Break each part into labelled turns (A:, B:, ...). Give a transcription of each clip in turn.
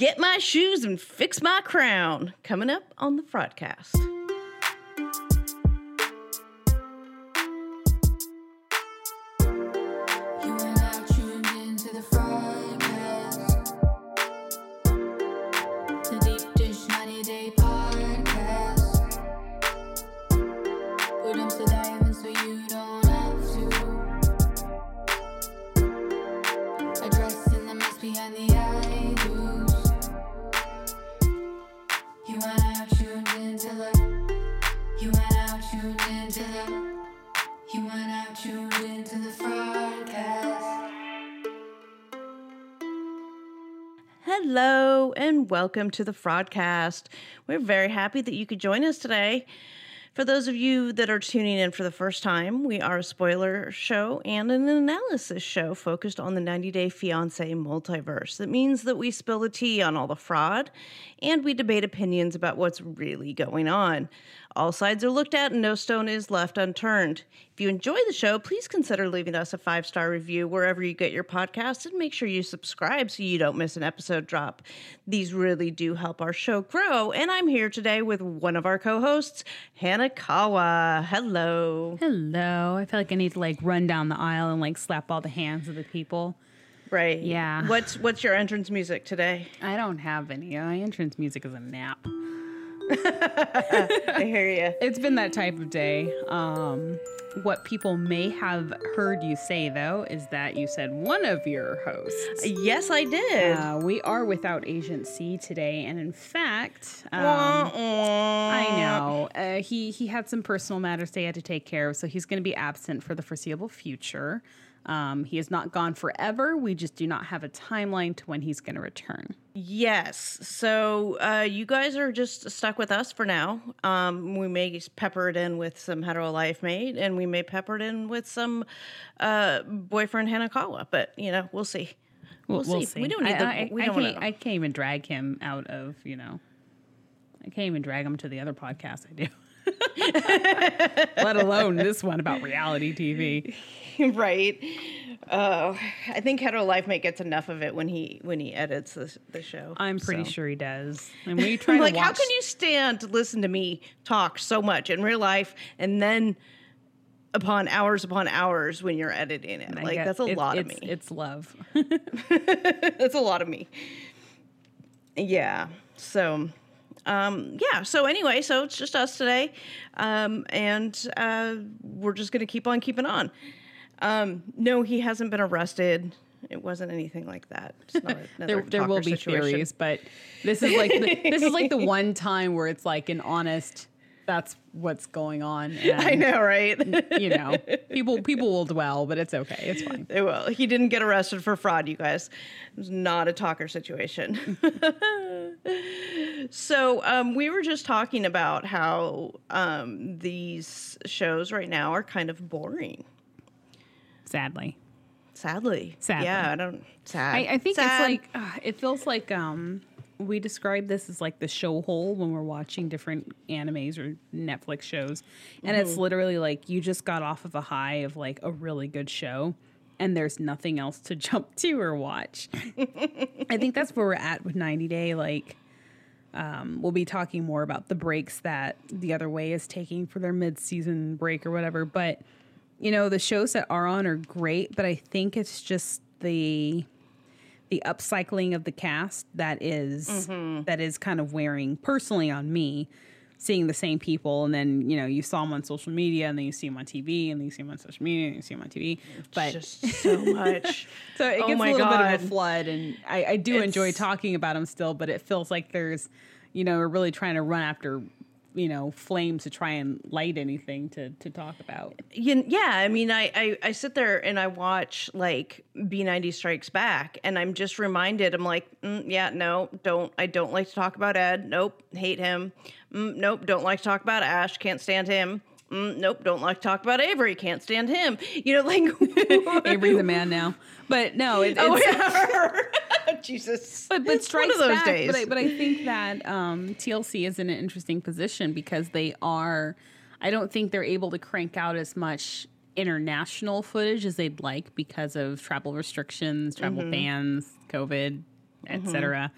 A: Get my shoes and fix my crown. Coming up on the broadcast. Welcome to the Fraudcast. We're very happy that you could join us today. For those of you that are tuning in for the first time, we are a spoiler show and an analysis show focused on the 90 Day Fiancé multiverse. That means that we spill the tea on all the fraud and we debate opinions about what's really going on. All sides are looked at and no stone is left unturned. If you enjoy the show, please consider leaving us a five star review wherever you get your podcasts and make sure you subscribe so you don't miss an episode drop. These really do help our show grow. And I'm here today with one of our co hosts, Hanekawa. Hello.
B: Hello. I feel like I need to like run down the aisle and like slap all the hands of the people.
A: Right.
B: Yeah.
A: What's what's your entrance music today?
B: I don't have any. My entrance music is a nap.
A: I hear you.
B: It's been that type of day. Um, what people may have heard you say though is that you said one of your hosts.
A: Yes, I did.
B: Uh, we are without Agent C today, and in fact, um,
A: Wah, wah.
B: I know uh, he he had some personal matters they had to take care of, so he's going to be absent for the foreseeable future. Um, he is not gone forever. We just do not have a timeline to when he's going to return.
A: Yes. So uh, you guys are just stuck with us for now. Um, we may pepper it in with some hetero life mate, and we may pepper it in with some uh, boyfriend Hanekawa. But you know, we'll see. We'll, see. We don't need
B: I,
A: the.
B: I,
A: we
B: I
A: don't
B: can't,
A: know.
B: I can't even drag him out of you know. I can't even drag him to the other podcast I do. Let alone this one about reality TV.
A: right. Uh, I think hetero life mate gets enough of it when he when he edits the the show.
B: I'm pretty
A: so.
B: sure he does. And we try to
A: like,
B: watch.
A: how can you stand to listen to me talk so much in real life and then upon hours upon hours when you're editing it?
B: I
A: Like, that's a
B: it-
A: lot of me.
B: It's love.
A: that's a lot of me. Yeah. So, um, yeah. So anyway, so it's just us today, um, and uh, we're just gonna keep on keeping on. Um, no, he hasn't been arrested. It wasn't anything like that. It's not
B: there, there will be
A: situation.
B: theories, but this is like the, this is like the one time where it's like an honest. That's what's going on. And,
A: I know, right?
B: You know, people people will dwell, but it's okay. It's fine.
A: They will. He didn't get arrested for fraud, you guys. It was not a talker situation. so um, we were just talking about how um, these shows right now are kind of boring.
B: Sadly,
A: Sadly.
B: Sadly.
A: Yeah, I don't. Sad.
B: I, I think
A: Sad.
B: it's like uh, it feels like um we describe this as like the show hole when we're watching different animes or Netflix shows, and it's literally like you just got off of a high of like a really good show. And there's nothing else to jump to or watch. I think that's where we're at with 90 Day. Like, um, we'll be talking more about the breaks that the other way is taking for their mid-season break or whatever. But you know, the shows that are on are great, but I think it's just the the upcycling of the cast that is- mm-hmm. that is kind of wearing personally on me. Seeing the same people, and then you know you saw them on social media, and then you see them on TV, and then you see them on social media, and you see them on TV. But
A: just so much.
B: so it
A: Oh
B: gets a little bit of a flood, and I, I do enjoy talking about them still, but it feels like there's, you know, we're really trying to run after, you know, flames to try and light anything to to talk about.
A: Yeah, I mean, I, I I sit there and I watch like B90 Strikes Back, and I'm just reminded. I'm like, mm, yeah, no, don't. I don't like to talk about Ed. Nope, hate him. Mm, nope, don't like to talk about Ash. Can't stand him. Mm, nope, don't like to talk about Avery. Can't stand him. You know, like.
B: Avery's a man now, but no, it, it's,
A: oh yeah. Jesus.
B: but but strikes
A: one of those
B: back.
A: days.
B: But I, but I think that um, TLC is in an interesting position because they are. I don't think they're able to crank out as much international footage as they'd like because of travel restrictions, travel
A: Mm-hmm.
B: bans, COVID, etc.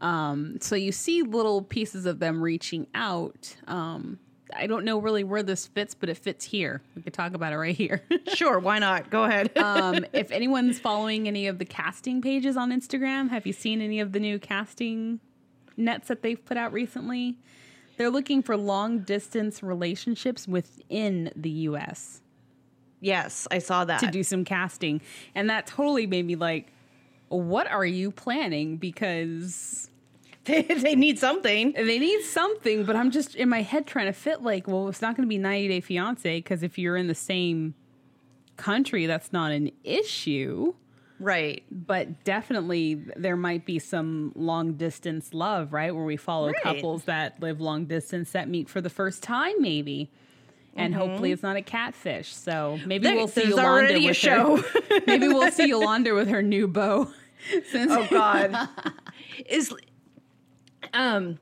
B: Um, so you see little pieces of them reaching out. Um, I don't know really where this fits, but it fits here. We could talk about it right here.
A: Sure, why not? Go ahead.
B: um, if anyone's following any of the casting pages on Instagram, have you seen any of the new casting nets that they've put out recently? They're looking for long distance relationships within the US
A: yes, I saw that.
B: to do some casting. And that totally made me like, what are you planning? Because
A: they, they need something.
B: they need something, but I'm just in my head trying to fit like, well, it's not going to be 90 Day Fiance because if you're in the same country, that's not an issue.
A: Right.
B: But definitely there might be some long distance love, right? Where we follow
A: Right.
B: couples that live long distance that meet for the first time, maybe. And hopefully mm-hmm. it's not a catfish. So maybe
A: There-
B: we'll see Yolanda with
A: show.
B: Her, maybe we'll see Yolanda with her new beau. Since
A: Oh God. is um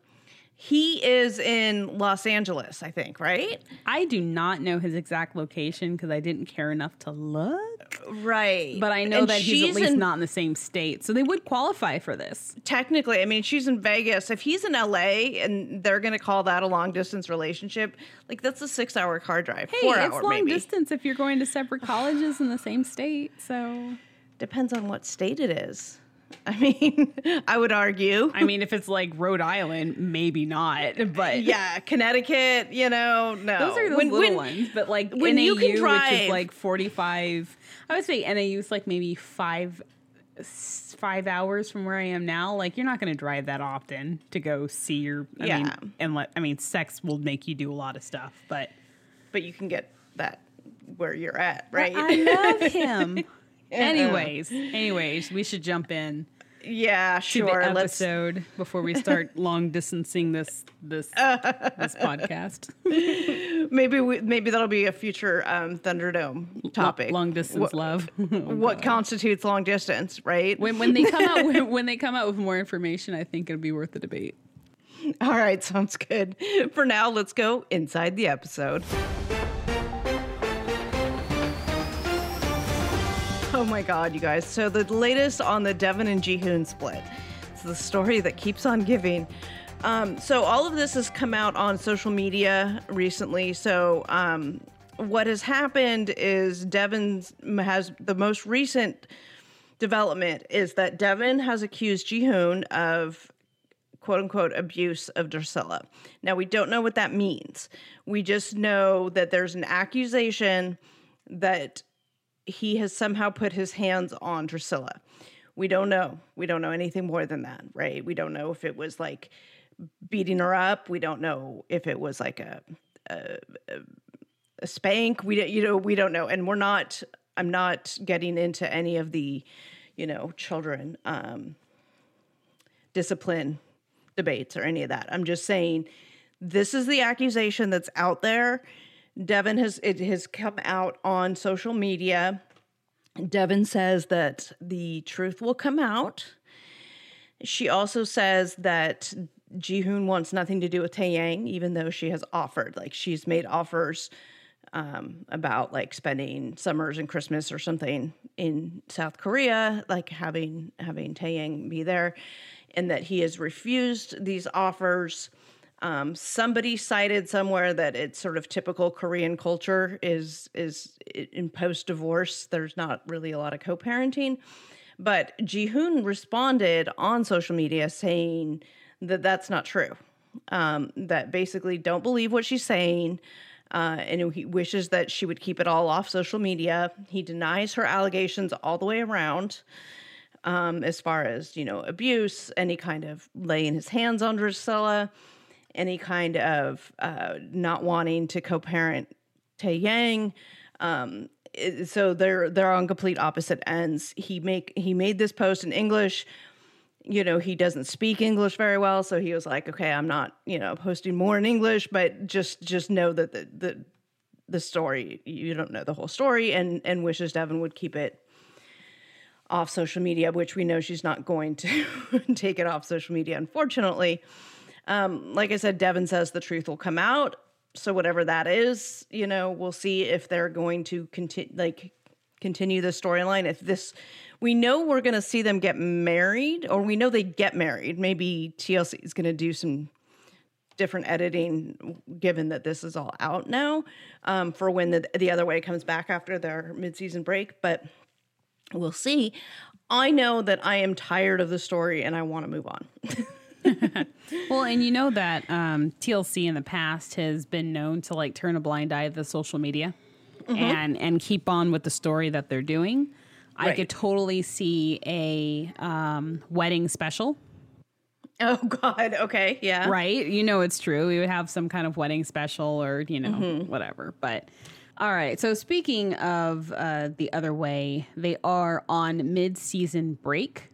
A: he is in Los Angeles, I think, right?
B: I do not know his exact location because I didn't care enough to look.
A: Right.
B: But I know
A: And
B: that he's at least
A: in-
B: not in the same state. So they would qualify for this.
A: technically, I mean, she's in Vegas. If he's in LA and they're going to call that a long distance relationship, like that's a six hour car drive,
B: Hey, it's
A: hour
B: long
A: maybe.
B: distance if you're going to separate colleges in the same state. So
A: Depends on what state it is. I mean, I would argue.
B: I mean, if it's like Rhode Island, maybe not. But
A: yeah, Connecticut, you know, no.
B: those are those
A: When-
B: little
A: when-
B: ones. But like
A: when
B: NAU,
A: you can
B: which
A: drive-
B: is like forty-five. I would say NAU is like maybe five five hours from where I am now. Like you're not going to drive that often to go see your. I
A: Yeah.
B: mean, and let I mean, sex will make you do a lot of stuff, but
A: But you can get that where you're at, right?
B: I love him. Anyways, anyways, we should jump in.
A: yeah,
B: to
A: sure.
B: the
A: Let's
B: episode before we start long distancing this this this podcast.
A: maybe we, maybe that'll be a future um, Thunderdome topic.
B: Long distance
A: What,
B: love.
A: what constitutes long distance, right?
B: when when they come out with, when they come out with more information, I think it'll be worth the debate.
A: All right, sounds good. For now, let's go inside the episode. My god, you guys. So the latest on the Deavan and Jihoon split. It's the story that keeps on giving. Um, so all of this has come out on social media recently. So um, what has happened is Deavan has the most recent development is that Deavan has accused Jihoon of quote unquote abuse of Drusilla. Now, we don't know what that means. We just know that there's an accusation that he has somehow put his hands on Drusilla. We don't know. We don't know anything more than that, right? We don't know if it was like beating her up. We don't know if it was like a a, a, spank. We don't, you know, we don't know, and we're not. I'm not getting into any of the, you know, children um, discipline debates or any of that. I'm just saying this is the accusation that's out there. Deavan has it has come out on social media. Deavan says that the truth will come out. She also says that Jihoon wants nothing to do with Taeyang, even though she has offered. Like she's made offers um, about like spending summers and Christmas or something in South Korea, like having having Taeyang be there, and that he has refused these offers. Um, somebody cited somewhere that it's sort of typical Korean culture is is in post divorce. There's not really a lot of co-parenting, but Jihoon responded on social media saying that that's not true. Um, that basically don't believe what she's saying. Uh, and he wishes that she would keep it all off social media. He denies her allegations all the way around, um, as far as you know, abuse, any kind of laying his hands on Drusilla, any kind of uh, not wanting to co-parent Tae Yang. Um, so they're they're on complete opposite ends. He make he made this post in English you know he doesn't speak english very well so he was like okay i'm not you know posting more in english but just just know that the the, the story you don't know the whole story and and wishes Deavan would keep it off social media which we know she's not going to take it off social media unfortunately um like i said Deavan says the truth will come out so whatever that is you know we'll see if they're going to continue like continue the storyline if this we know we're going to see them get married, or we know they get married. Maybe TLC is going to do some different editing, given that this is all out now, um, for when the the other way comes back after their midseason break. But we'll see. I know that I am tired of the story and I want to move on.
B: Well, and you know that um, TLC in the past has been known to like turn a blind eye to the social media and and keep on with the story that they're doing. I could totally see a um, wedding special,
A: oh God. Okay. Yeah.
B: right? You know it's true. We would have some kind of wedding special or you know
A: Mm-hmm.
B: whatever. But all right. So speaking of uh, the other way, they are on mid-season break.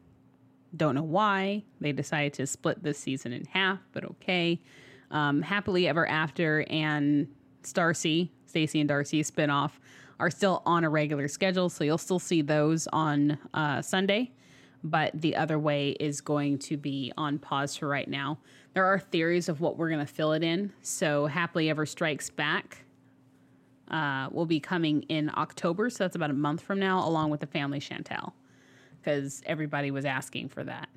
B: Don't know why they decided to split this season in half, but okay. Um, Happily Ever After and Starcy, Stacey and Darcey spinoff are still on a regular schedule, so you'll still see those on uh, Sunday. But the other way is going to be on pause for right now. There are theories of what we're going to fill it in. So Happily Ever Strikes Back uh, will be coming in October, so that's about a month from now, along with the Family Chantel, because everybody was asking for that.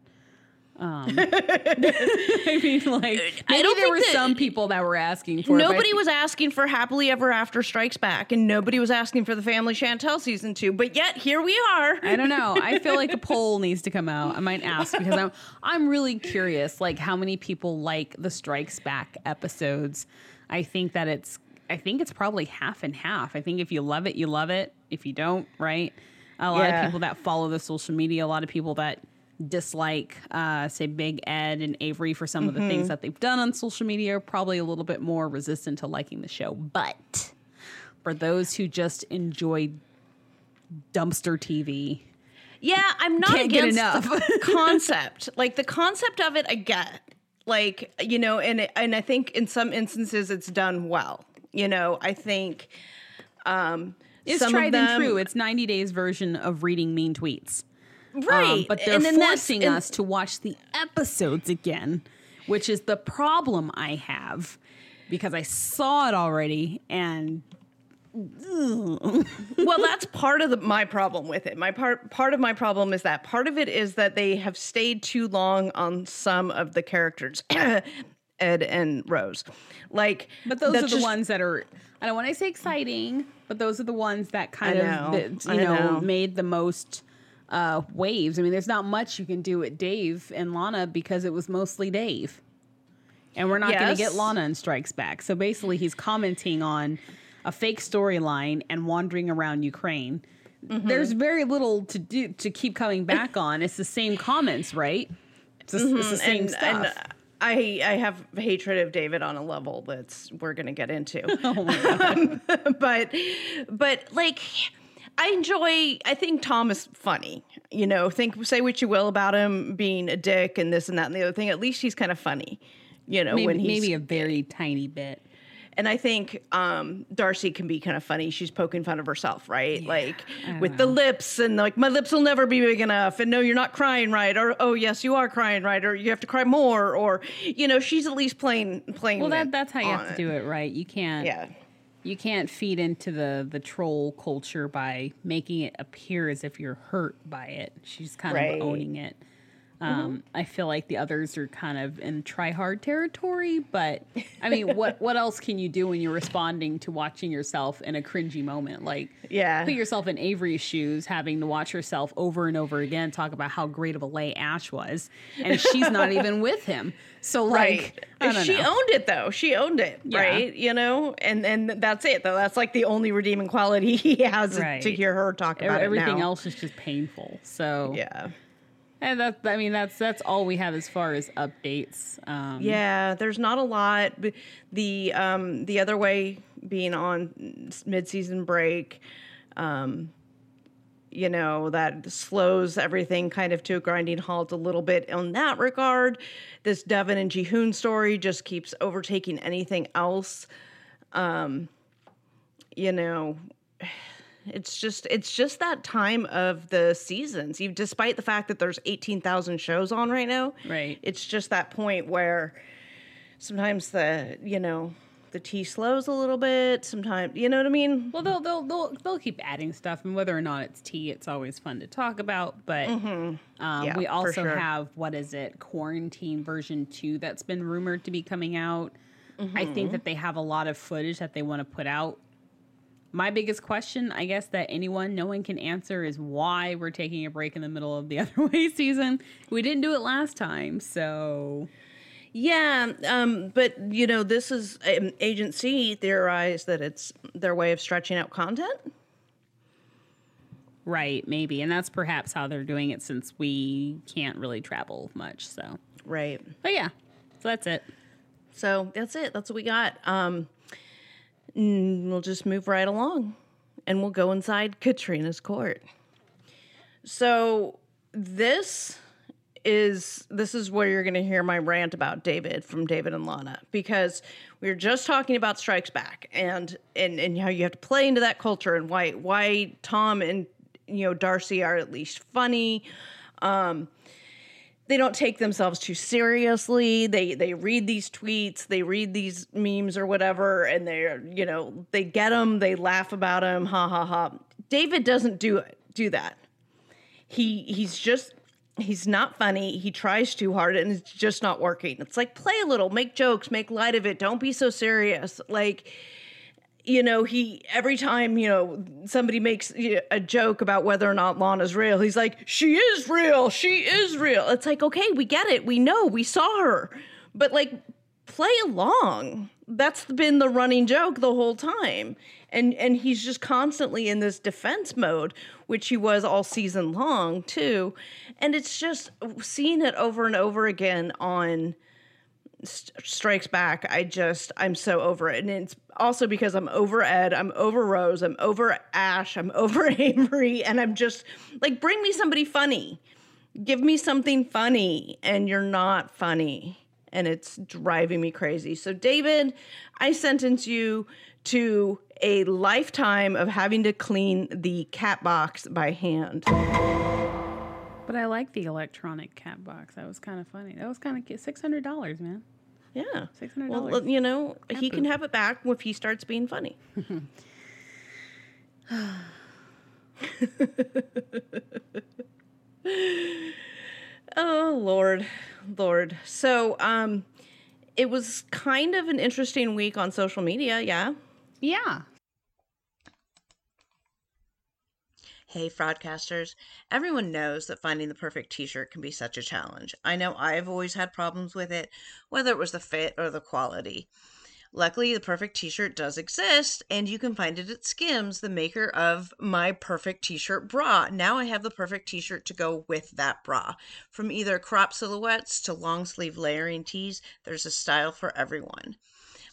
B: Um, I mean, like maybe
A: don't
B: there were some people that were asking for I
A: Nobody was asking for Happily Ever After Strikes Back, and nobody was asking for the Family Chantel season two. But yet here we are.
B: I don't know. I feel like a poll needs to come out. I might ask because I'm I'm really curious, like how many people like the Strikes Back episodes. I think that it's I think it's probably half and half. I think if you love it, you love it. If you don't, right? A lot
A: Yeah.
B: of people that follow the social media, a lot of people that dislike, uh, say, Big Ed and Avery for some of the things that they've done on social media are probably a little bit more resistant to liking the show. But for those who just enjoy dumpster TV,
A: Yeah, I'm not against
B: enough.
A: the concept. Like the concept of it, I get. Like you know, and it- and I think in some instances it's done well. You know, I think um,
B: It's tried
A: them-
B: and true. It's 90 days version of reading mean tweets. Um,
A: right?
B: but they're forcing us to watch the episodes again, which is the problem I have because I saw it already and
A: well that's part of the, my problem with it my part part of my problem is that part of it is that they have stayed too long on some of the characters ed and rose like
B: but those are the
A: just-
B: ones that are I don't want to say exciting, but those are the ones that kind
A: I
B: of that, you know,
A: know.
B: made the most uh, waves. I mean, there's not much you can do with Dave and Lana because it was mostly Dave. And we're not going to get Lana in Strikes Back. So basically, he's commenting on a fake storyline and wandering around Ukraine.
A: Mm-hmm.
B: There's very little to do to keep coming back on. It's the same comments, right? It's the, it's the same
A: and,
B: stuff.
A: and I I have hatred of David on a level that's we're gonna get into.
B: Oh
A: but but like I enjoy I think Tom is funny. You know, think say what you will about him being a dick and this and that and the other thing. At least he's kind of funny. You know,
B: maybe,
A: when he's
B: maybe a very tiny bit.
A: And I think um, Darcey can be kind of funny. She's poking fun of herself, right? like with the lips and like my lips will never be big enough, and no, you're not crying right, or oh yes, you are crying right, or you have to cry more, or you know, she's at least playing playing.
B: Well, that that's how you have to do it, right? You can't.
A: Yeah,
B: you can't feed into the the troll culture by making it appear as if you're hurt by it. She's kind
A: Right.
B: of owning it. Um, I feel like the others are kind of in try hard territory, but I mean, what what else can you do when you're responding to watching yourself in a cringy moment? Like,
A: Yeah.
B: put yourself in Avery's shoes, having to watch herself over and over again talk about how great of a lay Ash was, and she's not even with him. So, like,
A: right.
B: I don't
A: she
B: know.
A: owned it though. She owned it,
B: Yeah.
A: right? You know, and and that's it though. That's like the only redeeming quality he has
B: Right.
A: to hear her talk about it
B: everything else is just painful. So,
A: Yeah.
B: And that I mean that's that's all we have as far as updates. Um,
A: Yeah, there's not a lot. The um, the other way being on mid-season break, um, you know, that slows everything kind of to a grinding halt a little bit in that regard. This Deavan and Jihoon story just keeps overtaking anything else. Um, you know, it's just it's just that time of the seasons. You, despite the fact that there's eighteen thousand shows on right now,
B: Right.
A: It's just that point where sometimes the you know the tea slows a little bit. Sometimes, you know what I mean?
B: Well, they'll they'll they'll they'll keep adding stuff, and whether or not it's tea, it's always fun to talk about. But um,
A: Yeah,
B: we also
A: sure.
B: have what is it, quarantine version two that's been rumored to be coming out. I think that they have a lot of footage that they want to put out. My biggest question, I guess, that anyone, no one can answer is why we're taking a break in the middle of the other way season. We didn't do it last time, so
A: Yeah, um, but you know, this is um, Agent C theorized that it's their way of stretching out content.
B: right, maybe, and that's perhaps how they're doing it since we can't really travel much. So,
A: Right.
B: but yeah, so that's it.
A: So that's it. That's what we got. Um, mm, we'll just move right along, and we'll go inside Katrina's court. So this is this is where you're going to hear my rant about David from David and Lana because we were just talking about Strikes Back and and and how you have to play into that culture and why why Tom and you know Darcey are at least funny they don't take themselves too seriously. They they read these tweets, they read these memes or whatever, and they're you know they get them, they laugh about them, ha ha ha. David doesn't do it, do that. He he's just he's not funny. He tries too hard, and it's just not working. It's like play a little, make jokes, make light of it. Don't be so serious. Like you know, he every time you know somebody makes a joke about whether or not Lana's real, he's like, "She is real. She is real." It's like, okay, we get it. We know. We saw her, but like, play along. That's been the running joke the whole time, and and he's just constantly in this defense mode, which he was all season long too, and it's just seeing it over and over again on st- strikes back i just i'm so over it and it's also because i'm over ed i'm over rose i'm over ash i'm over avery and i'm just like bring me somebody funny give me something funny and you're not funny and it's driving me crazy so david i sentence you to a lifetime of having to clean the cat box by hand
B: But I like the electronic cat box. That was kind of funny. That was kind of six hundred dollars, man.
A: Yeah.
B: $600.
A: well you know he can have it back if he starts being funny. Oh lord. Lord. So um it was kind of an interesting week on social media yeah?
B: Yeah.
A: Hey, fraudcasters. Everyone knows that finding the perfect t shirt can be such a challenge. I know I've always had problems with it, whether it was the fit or the quality. Luckily, the perfect t shirt does exist, and you can find it at Skims, the maker of my perfect t shirt bra. Now I have the perfect t shirt to go with that bra. From either crop silhouettes to long sleeve layering tees, there's a style for everyone.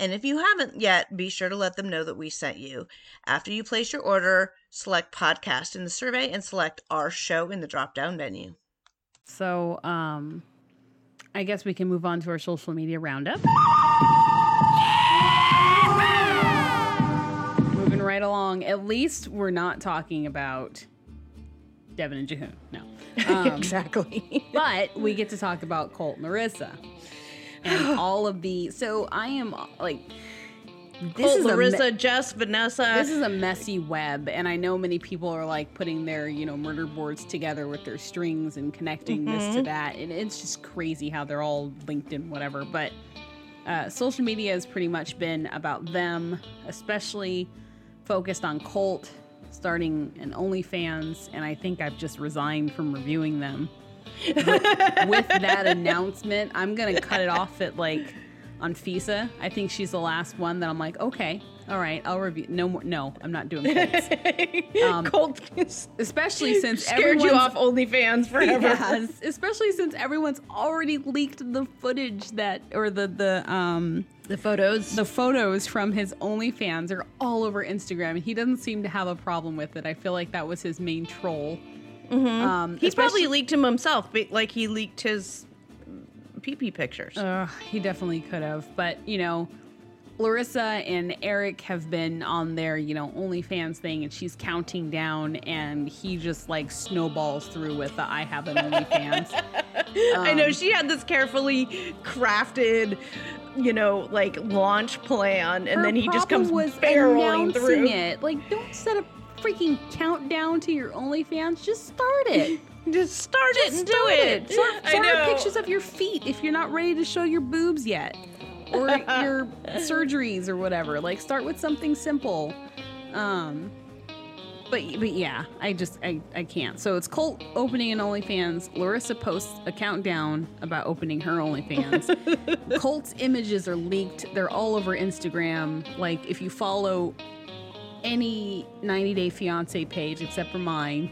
A: And if you haven't yet, be sure to let them know that we sent you. After you place your order, select podcast in the survey and select our show in the drop down menu.
B: So, um, I guess we can move on to our social media roundup. Moving right along. At least we're not talking about Deavan and Jihoon. No. Um,
A: exactly.
B: but we get to talk about Colt Marissa and all of the. So I am like. This
A: Colt,
B: is a me-
A: Larissa, Jess, Vanessa.
B: this is a messy web, and I know many people are like putting their, you know, murder boards together with their strings and connecting this to that, and it's just crazy how they're all linked in whatever. But uh, social media has pretty much been about them, especially focused on Colt starting an OnlyFans, and I think I've just resigned from reviewing them. But with that announcement, I'm gonna cut it off at like Anfisa. I think she's the last one that I'm like, okay, all right, I'll review. No more. No, I'm not doing Colts. Um,
A: Colt
B: especially since
A: scared you off OnlyFans forever.
B: Yes, especially since everyone's already leaked the footage that or the the um
A: The photos.
B: the photos from his OnlyFans are all over Instagram, and he doesn't seem to have a problem with it. I feel like that was his main troll. Um,
A: he probably leaked him himself, but like he leaked his pee pee pictures.
B: Ugh, he definitely could have, but you know, Larissa and Eric have been on their you know OnlyFans thing, and she's counting down, and he just like snowballs through with the "I have an OnlyFans."
A: I know
B: um,
A: she had this carefully crafted, you know, like launch plan, and then he just comes
B: was
A: barreling through.
B: it. Like, don't set a freaking countdown to your OnlyFans. Just start it.
A: Just start it and do
B: Start
A: it.
B: Start, start pictures of your feet if you're not ready to show your boobs yet, or your surgeries or whatever. Like, start with something simple. Um, but but yeah, I just I, I can't. So it's Colt opening an OnlyFans. Larissa posts a countdown about opening her OnlyFans. Colt's images are leaked. They're all over Instagram. Like if you follow any 90 Day Fiance page except for mine,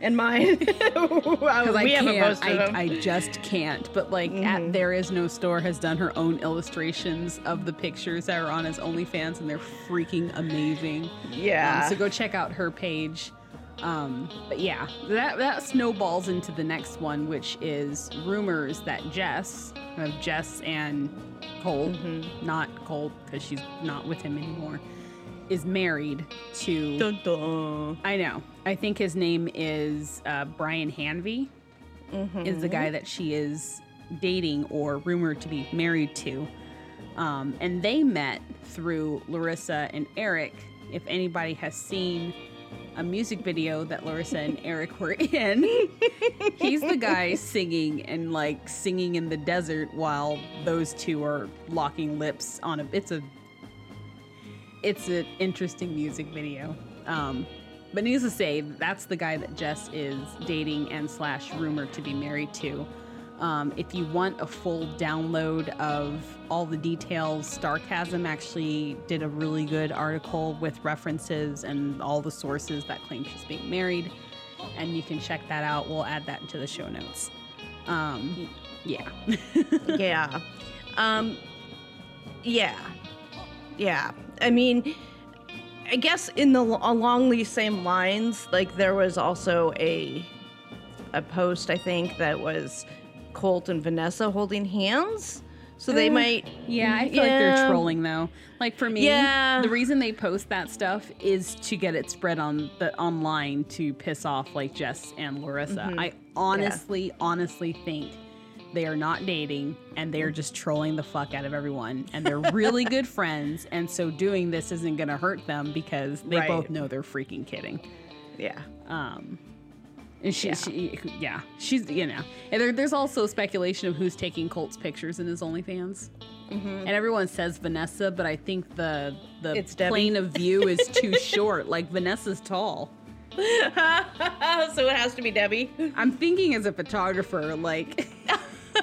A: and mine.
B: because I can't. I. I just can't. But like, at There Is No Store has done her own illustrations of the pictures that are on his OnlyFans, and they're freaking amazing.
A: yeah.
B: Um, so go check out her page. Um, but yeah, that that snowballs into the next one, which is rumors that Jess, of Jess and Cole, not Cole because she's not with him anymore, is married to.
A: Dun, dun.
B: I know. I think his name is uh, Brian Hanvey. Is the guy that she is dating or rumored to be married to. Um, and they met through Larissa and Eric. If anybody has seen a music video that Larissa and Eric were in, he's the guy singing and like singing in the desert while those two are locking lips on a. It's a it's an interesting music video. Um, but needless to say, that's the guy that Jess is dating and slash rumored to be married to. Um, if you want a full download of all the details, Starcasm actually did a really good article with references and all the sources that claim she's being married. And you can check that out. We'll add that into the show notes. Um, yeah.
A: yeah. Um yeah. Yeah. I mean I guess in the along these same lines like there was also a a post I think that was Colt and Vanessa holding hands. So they
B: Uh,
A: might
B: Yeah, I feel like they're trolling though. Like for me,
A: Yeah.
B: the reason they post that stuff is to get it spread on the online to piss off like Jess and Larissa. I honestly, honestly think they are not dating and they're just trolling the fuck out of everyone and they're really good friends and so doing this isn't gonna hurt them because they
A: Right.
B: both know they're freaking kidding.
A: Yeah.
B: Um, and she,
A: Yeah.
B: she, yeah, she's, you know, and there, there's also speculation of who's taking Colt's pictures in his OnlyFans. And everyone says Vanessa, but I think the the
A: It's Debbie.
B: plane of view is too short. Like Vanessa's tall.
A: so it has to be Debbie.
B: I'm thinking as a photographer, like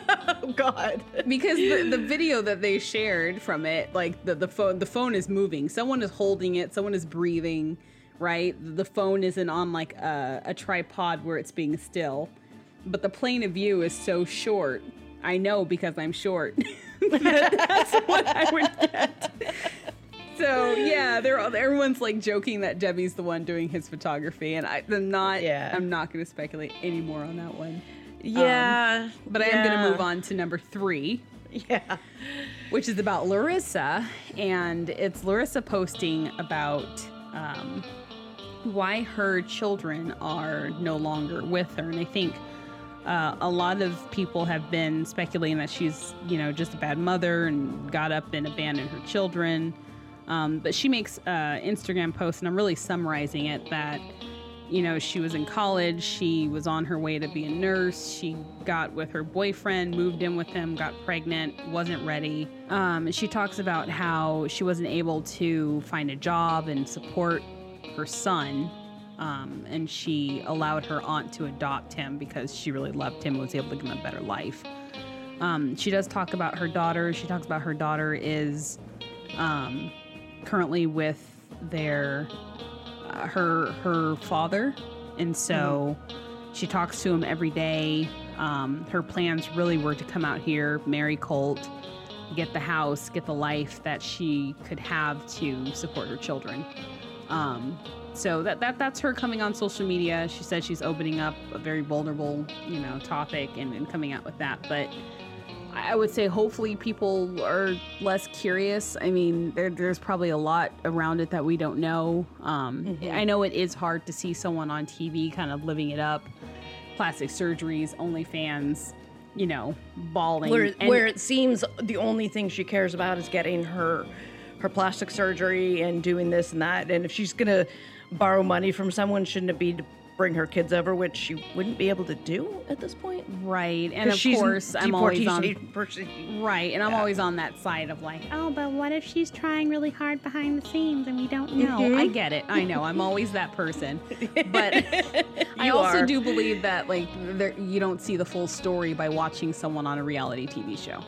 A: oh god.
B: because the, the video that they shared from it, like the, the phone the phone is moving. Someone is holding it, someone is breathing, right? The phone isn't on like a, a tripod where it's being still. But the plane of view is so short. I know because I'm short. that's what I would get. So yeah, they're all- everyone's like joking that Debbie's the one doing his photography, and I, I'm not.
A: Yeah.
B: I'm not going to speculate anymore on that one.
A: Yeah.
B: But I am going to move on to number three
A: Yeah.
B: which is about Larissa, and it's Larissa posting about um, why her children are no longer with her, and I think. Uh, a lot of people have been speculating that she's, you know, just a bad mother and got up and abandoned her children. Um, but she makes uh, Instagram posts, and I'm really summarizing it that you know, she was in college, she was on her way to be a nurse, she got with her boyfriend, moved in with him, got pregnant, wasn't ready. Um, she talks about how she wasn't able to find a job and support her son, um, and she allowed her aunt to adopt him because she really loved him and was able to give him a better life. Um, she does talk about her daughter. She talks about her daughter is um, currently with their her her father, and so she talks to him every day. Um, her plans really were to come out here, marry Colt, get the house, get the life that she could have to support her children. Um, so that, that that's her coming on social media. She said she's opening up a very vulnerable, you know, topic and, and coming out with that. But I would say hopefully people are less curious. I mean, there, there's probably a lot around it that we don't know. Um, I know it is hard to see someone on TV kind of living it up. Plastic surgeries, OnlyFans, you know, bawling.
A: where
B: And-
A: where it seems the only thing she cares about is getting her her plastic surgery and doing this and that. And if she's gonna borrow money from someone, shouldn't it be to bring her kids over, which she wouldn't be able to do at this point?
B: right, and of course, I'm always on.
A: person-
B: Right, and I'm
A: Yeah.
B: always on that side of like, oh, but what if she's trying really hard behind the scenes and we don't know? Mm-hmm. I get it. I know. I'm always that person. But I also
A: are.
B: do believe that like there, you don't see the full story by watching someone on a reality TV show.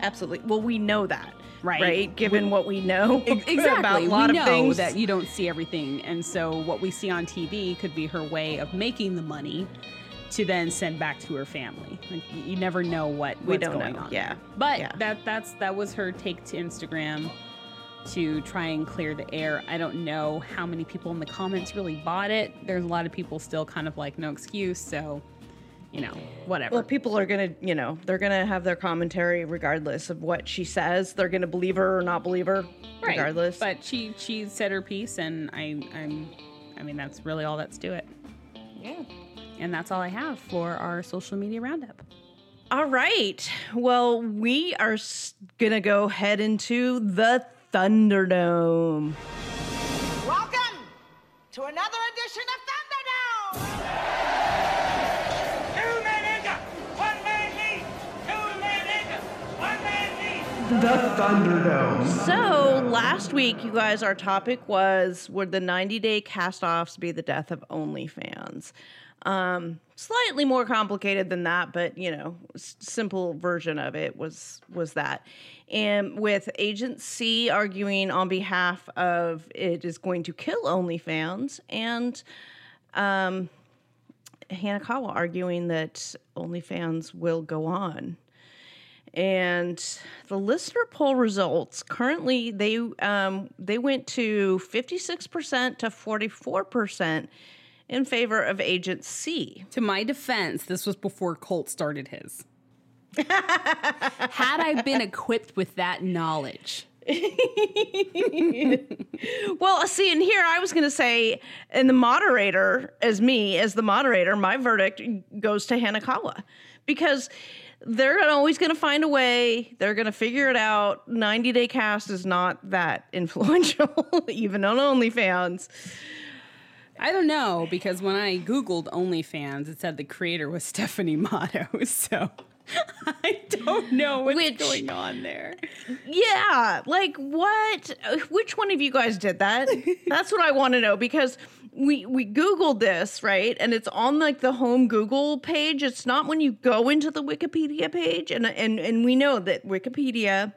A: Absolutely. Well, we know that,
B: Right.
A: Right. Given what we know
B: Exactly.
A: about a lot
B: we
A: of
B: know
A: things,
B: that you don't see everything, and so what we see on TV could be her way of making the money to then send back to her family. Like, you never know what
A: we
B: what's
A: don't
B: going
A: know.
B: on.
A: Yeah.
B: But
A: Yeah.
B: that that's that was her take to Instagram to try and clear the air. I don't know how many people in the comments really bought it. There's a lot of people still kind of like no excuse, so you know, whatever.
A: Well, people are gonna, you know, they're gonna have their commentary regardless of what she says. They're gonna believe her or not believe her,
B: Right.
A: regardless.
B: But she she said her piece and I I'm I mean that's really all that's to it.
A: yeah.
B: And that's all I have for our social media roundup.
A: All right. Well, we are gonna go head into the Thunderdome.
C: Welcome to another edition of Thunderdome.
D: Man me.
A: So last week, you guys, our topic was would the 90 day cast offs be the death of OnlyFans? Um, slightly more complicated than that, but you know, s- simple version of it was was that. And with Agent C arguing on behalf of it is going to kill OnlyFans, and um, Hanekawa arguing that OnlyFans will go on. And the listener poll results currently they um, they went to 56% to 44% in favor of Agent C.
B: To my defense, this was before Colt started his. Had I been equipped with that knowledge,
A: Well, see, and here I was going to say, and the moderator, as me, as the moderator, my verdict goes to Hanekawa because they're always going to find a way. They're going to figure it out. 90 Day Cast is not that influential, even on OnlyFans.
B: I don't know because when I googled OnlyFans, it said the creator was Stephanie Matto. So I don't know what's
A: Which-
B: going on there.
A: Yeah, like what? Which one of you guys did that? That's what I want to know because we we googled this right, and it's on like the home Google page. It's not when you go into the Wikipedia page, and and and we know that Wikipedia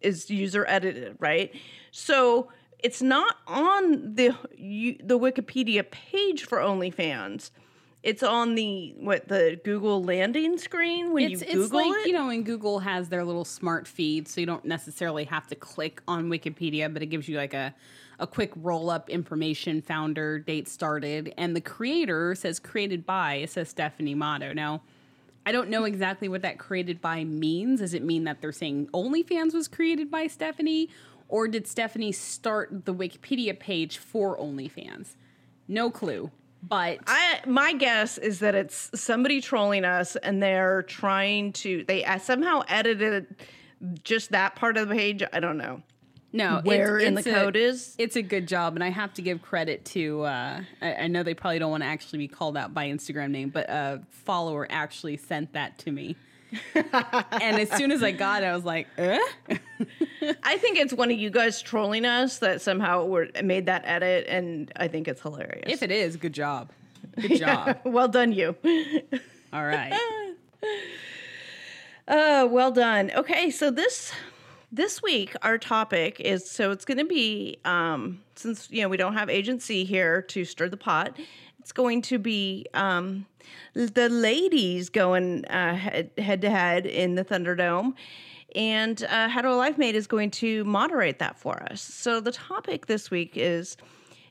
A: is user edited, right? So it's not on the you, the Wikipedia page for OnlyFans. It's on the what the Google landing screen when
B: It's,
A: you
B: it's
A: Google
B: like,
A: it.
B: you know, when Google has their little smart feed, so you don't necessarily have to click on Wikipedia, but it gives you like a, a quick roll up information founder, date started, and the creator says created by, it says Stephanie Matto. Now, I don't know exactly what that created by means. Does it mean that they're saying OnlyFans was created by Stephanie? Or did Stephanie start the Wikipedia page for OnlyFans? No clue. But
A: I my guess is that it's somebody trolling us and they're trying to they somehow edited just that part of the page. I don't know.
B: No,
A: where in the
B: a-
A: code is.
B: It's a good job, and I have to give credit to. Uh, I, I know they probably don't want to actually be called out by Instagram name, but a follower actually sent that to me. and as soon as I got it, I was like, eh?
A: I think it's one of you guys trolling us that somehow were, made that edit, and I think it's hilarious.
B: if it is, good job. Good job.
A: well done, you.
B: All right.
A: Uh, well done. Okay, so this this week our topic is so it's going to be um, since you know we don't have Agent C here to stir the pot. It's going to be um, the ladies going uh, head, to head in the Thunderdome, and uh, Hetero Life Mate is going to moderate that for us. So the topic this week is.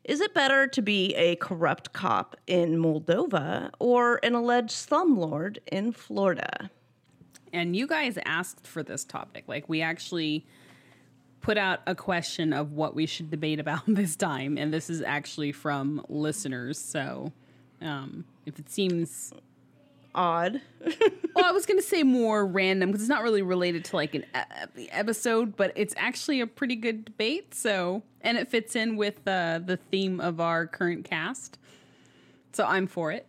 A: Is it better to be a corrupt cop in Moldova or an alleged slumlord in Florida?
B: And you guys asked for this topic. Like, we actually put out a question of what we should debate about this time. And this is actually from listeners. So, um, if it seems
A: Odd.
B: well, I was going to say more random because it's not really related to like an e- episode, but it's actually a pretty good debate. So, and it fits in with uh, the theme of our current cast. So I'm for it.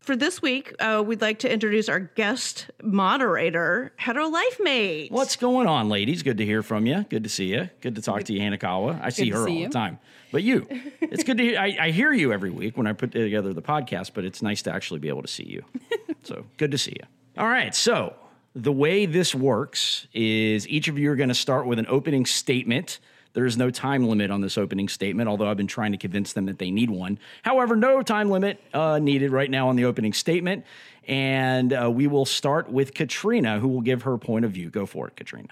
A: For this week, uh, we'd like to introduce our guest moderator, Hetero Life Mate.
E: What's going on, ladies? Good to hear from you. Good to see you. Good to talk to you, Hanekawa. I see
B: to
E: her
B: see
E: all
B: you.
E: the time. But you, it's good to hear. I, I hear you every week when I put together the podcast, but it's nice to actually be able to see you. so good to see you. All right. So the way this works is each of you are going to start with an opening statement. There is no time limit on this opening statement, although I've been trying to convince them that they need one. However, no time limit uh, needed right now on the opening statement. And uh, we will start with Katrina, who will give her point of view. Go for it, Katrina.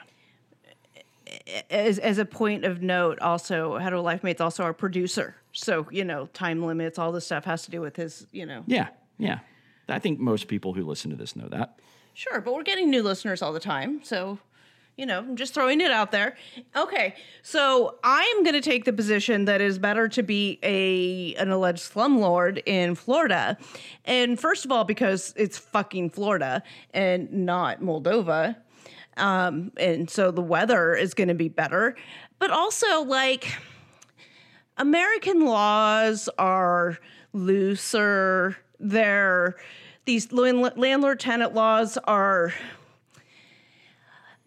A: As, as a point of note, also, Hetero Life Mate's also our producer. So, you know, time limits, all this stuff has to do with his, you know.
E: Yeah, yeah. I think most people who listen to this know that.
A: Sure, but we're getting new listeners all the time. So, you know, I'm just throwing it out there. Okay, so I'm going to take the position that it is better to be a an alleged slumlord in Florida. And first of all, because it's fucking Florida and not Moldova. Um, and so the weather is going to be better. But also, like, American laws are looser. They're these landlord tenant laws are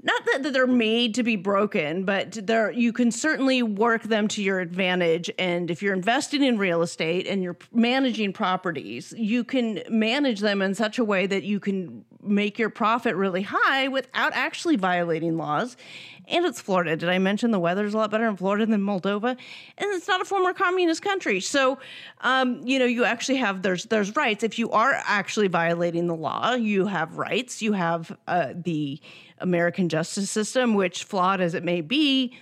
A: not that, they're made to be broken, but they're you can certainly work them to your advantage. And if you're investing in real estate and you're managing properties, you can manage them in such a way that you can make your profit really high without actually violating laws. And it's Florida. Did I mention the weather's a lot better in Florida than Moldova? And it's not a former communist country. So, um, you know, you actually have there's there's rights. If you are actually violating the law, you have rights. You have uh, the American justice system, which flawed as it may be,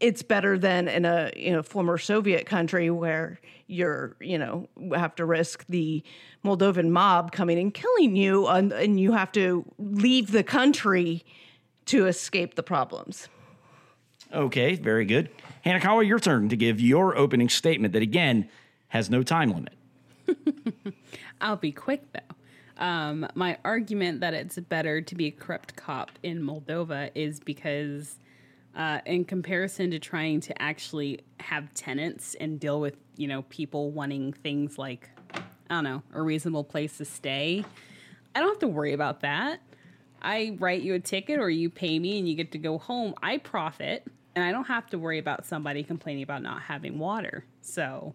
A: it's better than in a you know former Soviet country where you're you know have to risk the Moldovan mob coming and killing you, and, and you have to leave the country to escape the problems.
E: Okay, very good. Hanekawa, your turn to give your opening statement that, again, has no time limit.
B: I'll be quick though. Um, my argument that it's better to be a corrupt cop in Moldova is because, uh, in comparison to trying to actually have tenants and deal with, you know, people wanting things like, I don't know, a reasonable place to stay, I don't have to worry about that. I write you a ticket or you pay me and you get to go home. I profit and I don't have to worry about somebody complaining about not having water. So,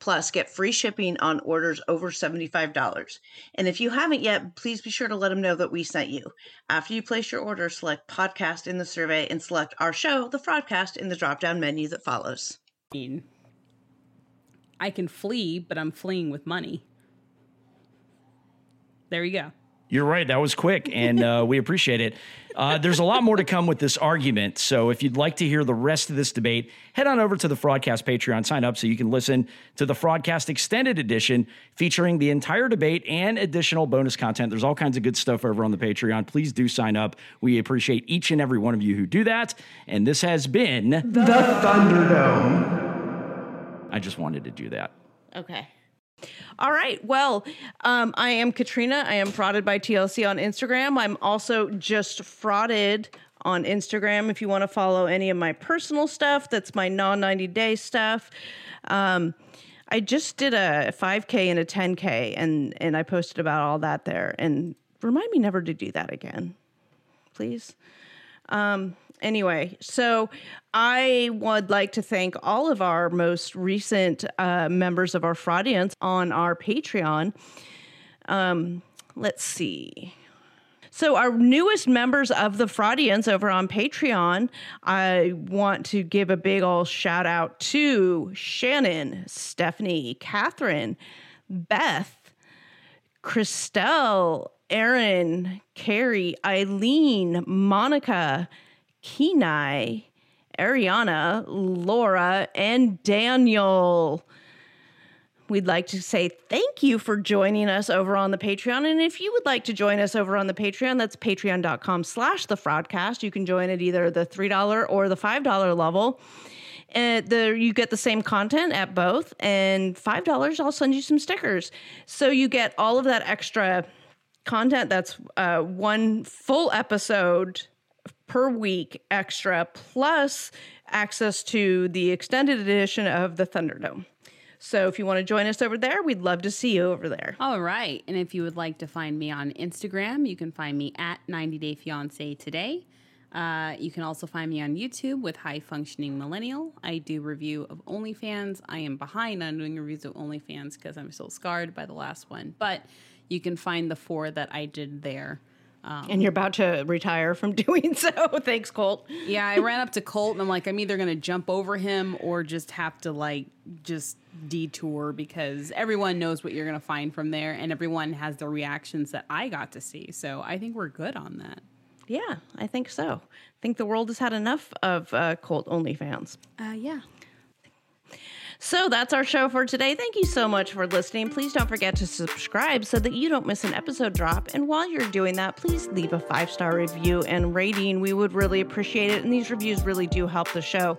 A: Plus, get free shipping on orders over $75. And if you haven't yet, please be sure to let them know that we sent you. After you place your order, select podcast in the survey and select our show, the Fraudcast, in the drop down menu that follows.
B: I can flee, but I'm fleeing with money. There you go.
E: You're right. That was quick, and uh, we appreciate it. Uh, there's a lot more to come with this argument. So if you'd like to hear the rest of this debate, head on over to the Fraudcast Patreon, sign up so you can listen to the Fraudcast Extended Edition featuring the entire debate and additional bonus content. There's all kinds of good stuff over on the Patreon. Please do sign up. We appreciate each and every one of you who do that. And this has been the Thunderdome. I just wanted to do that.
A: Okay. All right. Well, um, I am Katrina. I am frauded by TLC on Instagram. I'm also just frauded on Instagram. If you want to follow any of my personal stuff, that's my non 90 day stuff. Um, I just did a 5K and a 10K, and and I posted about all that there. And remind me never to do that again, please. Um, anyway, so I would like to thank all of our most recent uh, members of our Fraudience on our Patreon. Um, let's see. So, our newest members of the Fraudians over on Patreon, I want to give a big old shout out to Shannon, Stephanie, Catherine, Beth, Christelle, Aaron, Carrie, Eileen, Monica, Kenai, Ariana, Laura, and Daniel. We'd like to say thank you for joining us over on the Patreon. And if you would like to join us over on the Patreon, that's patreon.com slash the fraudcast. You can join at either the $3 or the $5 level. And the, you get the same content at both. And $5, I'll send you some stickers. So you get all of that extra content. That's uh, one full episode per week extra, plus access to the extended edition of the Thunderdome. So if you want to join us over there, we'd love to see you over there.
B: All right. And if you would like to find me on Instagram, you can find me at 90 Day Fiance today. Uh, you can also find me on YouTube with High Functioning Millennial. I do review of OnlyFans. I am behind on doing reviews of OnlyFans because I'm still scarred by the last one, but you can find the four that I did there.
A: And you're about to retire from doing so. Thanks, Colt.
B: Yeah, I ran up to Colt and I'm like, I'm either gonna jump over him or just have to like just detour because everyone knows what you're gonna find from there and everyone has the reactions that I got to see. So I think we're good on that.
A: Yeah, I think so. I think the world has had enough of uh, Colt OnlyFans.
B: Uh, yeah.
A: So that's our show for today. Thank you so much for listening. Please don't forget to subscribe so that you don't miss an episode drop. And while you're doing that, please leave a five star review and rating. We would really appreciate it. And these reviews really do help the show.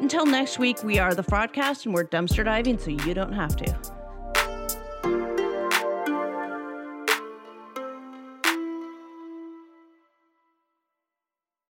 A: Until next week, we are the Fraudcast and we're dumpster diving so you don't have to.